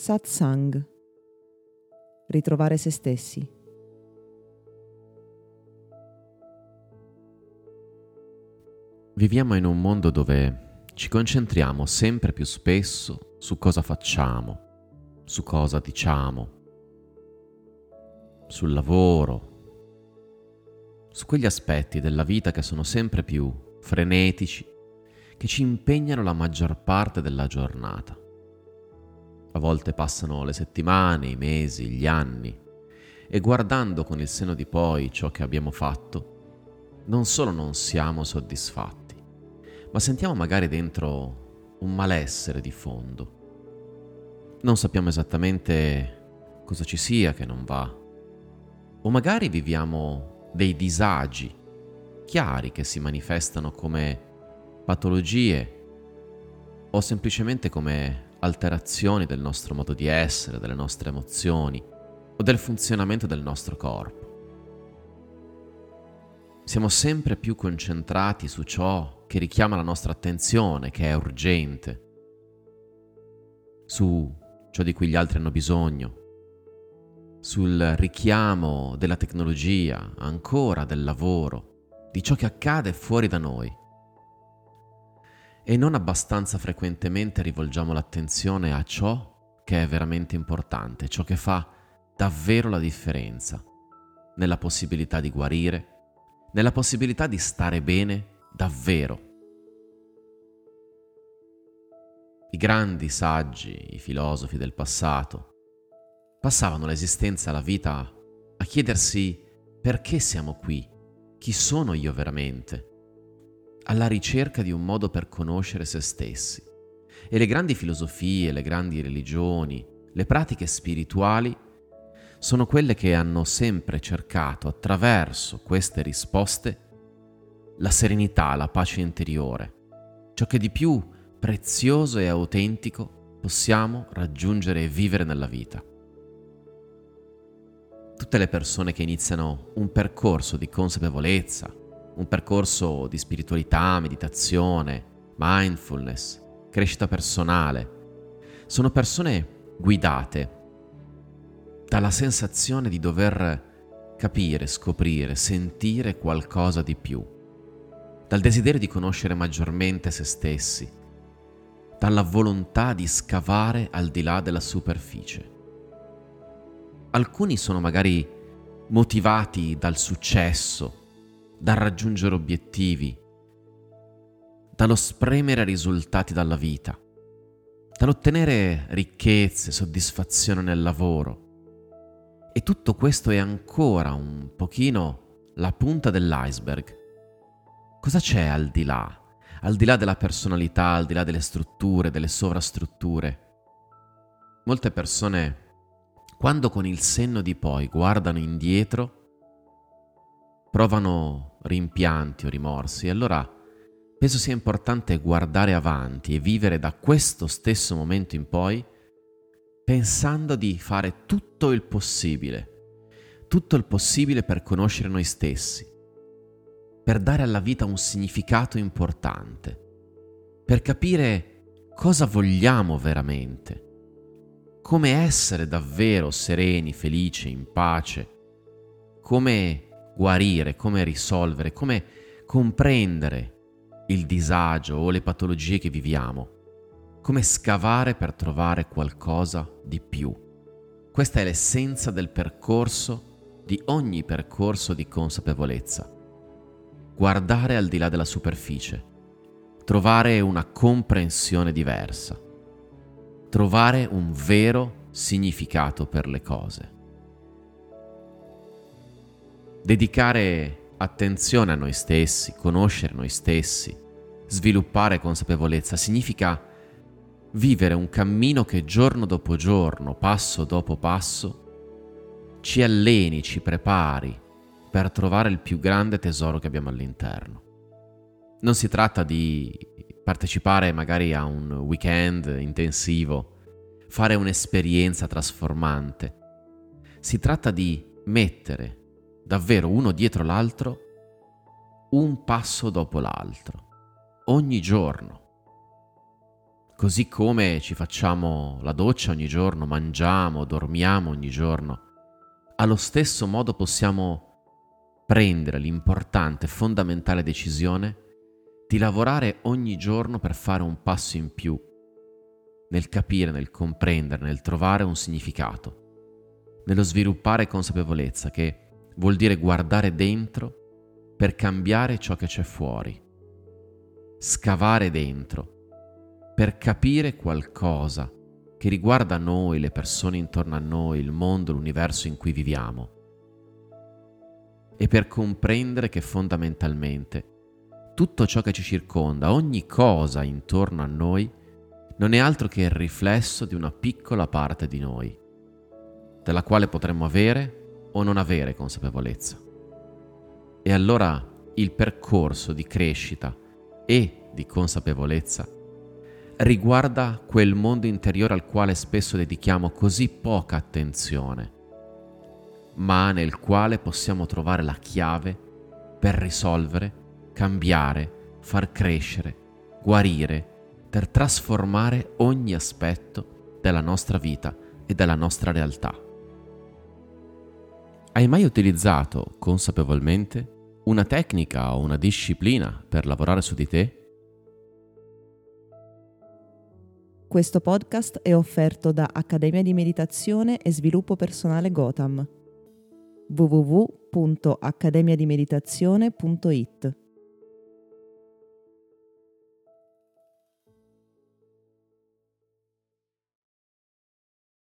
Satsang. Ritrovare se stessi. Viviamo in un mondo dove ci concentriamo sempre più spesso su cosa facciamo, su cosa diciamo, sul lavoro, su quegli aspetti della vita che sono sempre più frenetici, che ci impegnano la maggior parte della giornata. A volte passano le settimane, i mesi, gli anni e guardando con il seno di poi ciò che abbiamo fatto, non solo non siamo soddisfatti, ma sentiamo magari dentro un malessere di fondo. Non sappiamo esattamente cosa ci sia che non va. O magari viviamo dei disagi chiari che si manifestano come patologie o semplicemente come alterazioni del nostro modo di essere, delle nostre emozioni o del funzionamento del nostro corpo. Siamo sempre più concentrati su ciò che richiama la nostra attenzione, che è urgente, su ciò di cui gli altri hanno bisogno, sul richiamo della tecnologia, ancora del lavoro, di ciò che accade fuori da noi e non abbastanza frequentemente rivolgiamo l'attenzione a ciò che è veramente importante, ciò che fa davvero la differenza, nella possibilità di guarire, nella possibilità di stare bene davvero. I grandi saggi, i filosofi del passato, passavano l'esistenza, la vita a chiedersi perché siamo qui, chi sono io veramente alla ricerca di un modo per conoscere se stessi. E le grandi filosofie, le grandi religioni, le pratiche spirituali sono quelle che hanno sempre cercato attraverso queste risposte la serenità, la pace interiore, ciò che di più prezioso e autentico possiamo raggiungere e vivere nella vita. Tutte le persone che iniziano un percorso di consapevolezza, un percorso di spiritualità, meditazione, mindfulness, crescita personale. Sono persone guidate dalla sensazione di dover capire, scoprire, sentire qualcosa di più, dal desiderio di conoscere maggiormente se stessi, dalla volontà di scavare al di là della superficie. Alcuni sono magari motivati dal successo, dal raggiungere obiettivi, dallo spremere risultati dalla vita, dall'ottenere ricchezze, soddisfazione nel lavoro. E tutto questo è ancora un pochino la punta dell'iceberg. Cosa c'è al di là? Al di là della personalità, al di là delle strutture, delle sovrastrutture. Molte persone, quando con il senno di poi guardano indietro, provano rimpianti o rimorsi, allora penso sia importante guardare avanti e vivere da questo stesso momento in poi pensando di fare tutto il possibile, tutto il possibile per conoscere noi stessi, per dare alla vita un significato importante, per capire cosa vogliamo veramente, come essere davvero sereni, felici, in pace, come guarire, come risolvere, come comprendere il disagio o le patologie che viviamo, come scavare per trovare qualcosa di più. Questa è l'essenza del percorso, di ogni percorso di consapevolezza. Guardare al di là della superficie, trovare una comprensione diversa, trovare un vero significato per le cose. Dedicare attenzione a noi stessi, conoscere noi stessi, sviluppare consapevolezza significa vivere un cammino che giorno dopo giorno, passo dopo passo, ci alleni, ci prepari per trovare il più grande tesoro che abbiamo all'interno. Non si tratta di partecipare magari a un weekend intensivo, fare un'esperienza trasformante. Si tratta di mettere davvero uno dietro l'altro, un passo dopo l'altro, ogni giorno, Così come ci facciamo la doccia ogni giorno, mangiamo, dormiamo ogni giorno, allo stesso modo possiamo prendere l'importante, fondamentale decisione di lavorare ogni giorno per fare un passo in più nel capire, nel comprendere, nel trovare un significato, nello sviluppare consapevolezza che vuol dire guardare dentro per cambiare ciò che c'è fuori, scavare dentro per capire qualcosa che riguarda noi, le persone intorno a noi, il mondo, l'universo in cui viviamo. E per comprendere che fondamentalmente tutto ciò che ci circonda, ogni cosa intorno a noi, non è altro che il riflesso di una piccola parte di noi, della quale potremmo avere o non avere consapevolezza. E allora il percorso di crescita e di consapevolezza riguarda quel mondo interiore al quale spesso dedichiamo così poca attenzione, ma nel quale possiamo trovare la chiave per risolvere, cambiare, far crescere, guarire per trasformare ogni aspetto della nostra vita e della nostra realtà. Hai mai utilizzato consapevolmente una tecnica o una disciplina per lavorare su di te? Questo podcast è offerto da Accademia di Meditazione e Sviluppo Personale Gotham www.accademiadimeditazione.it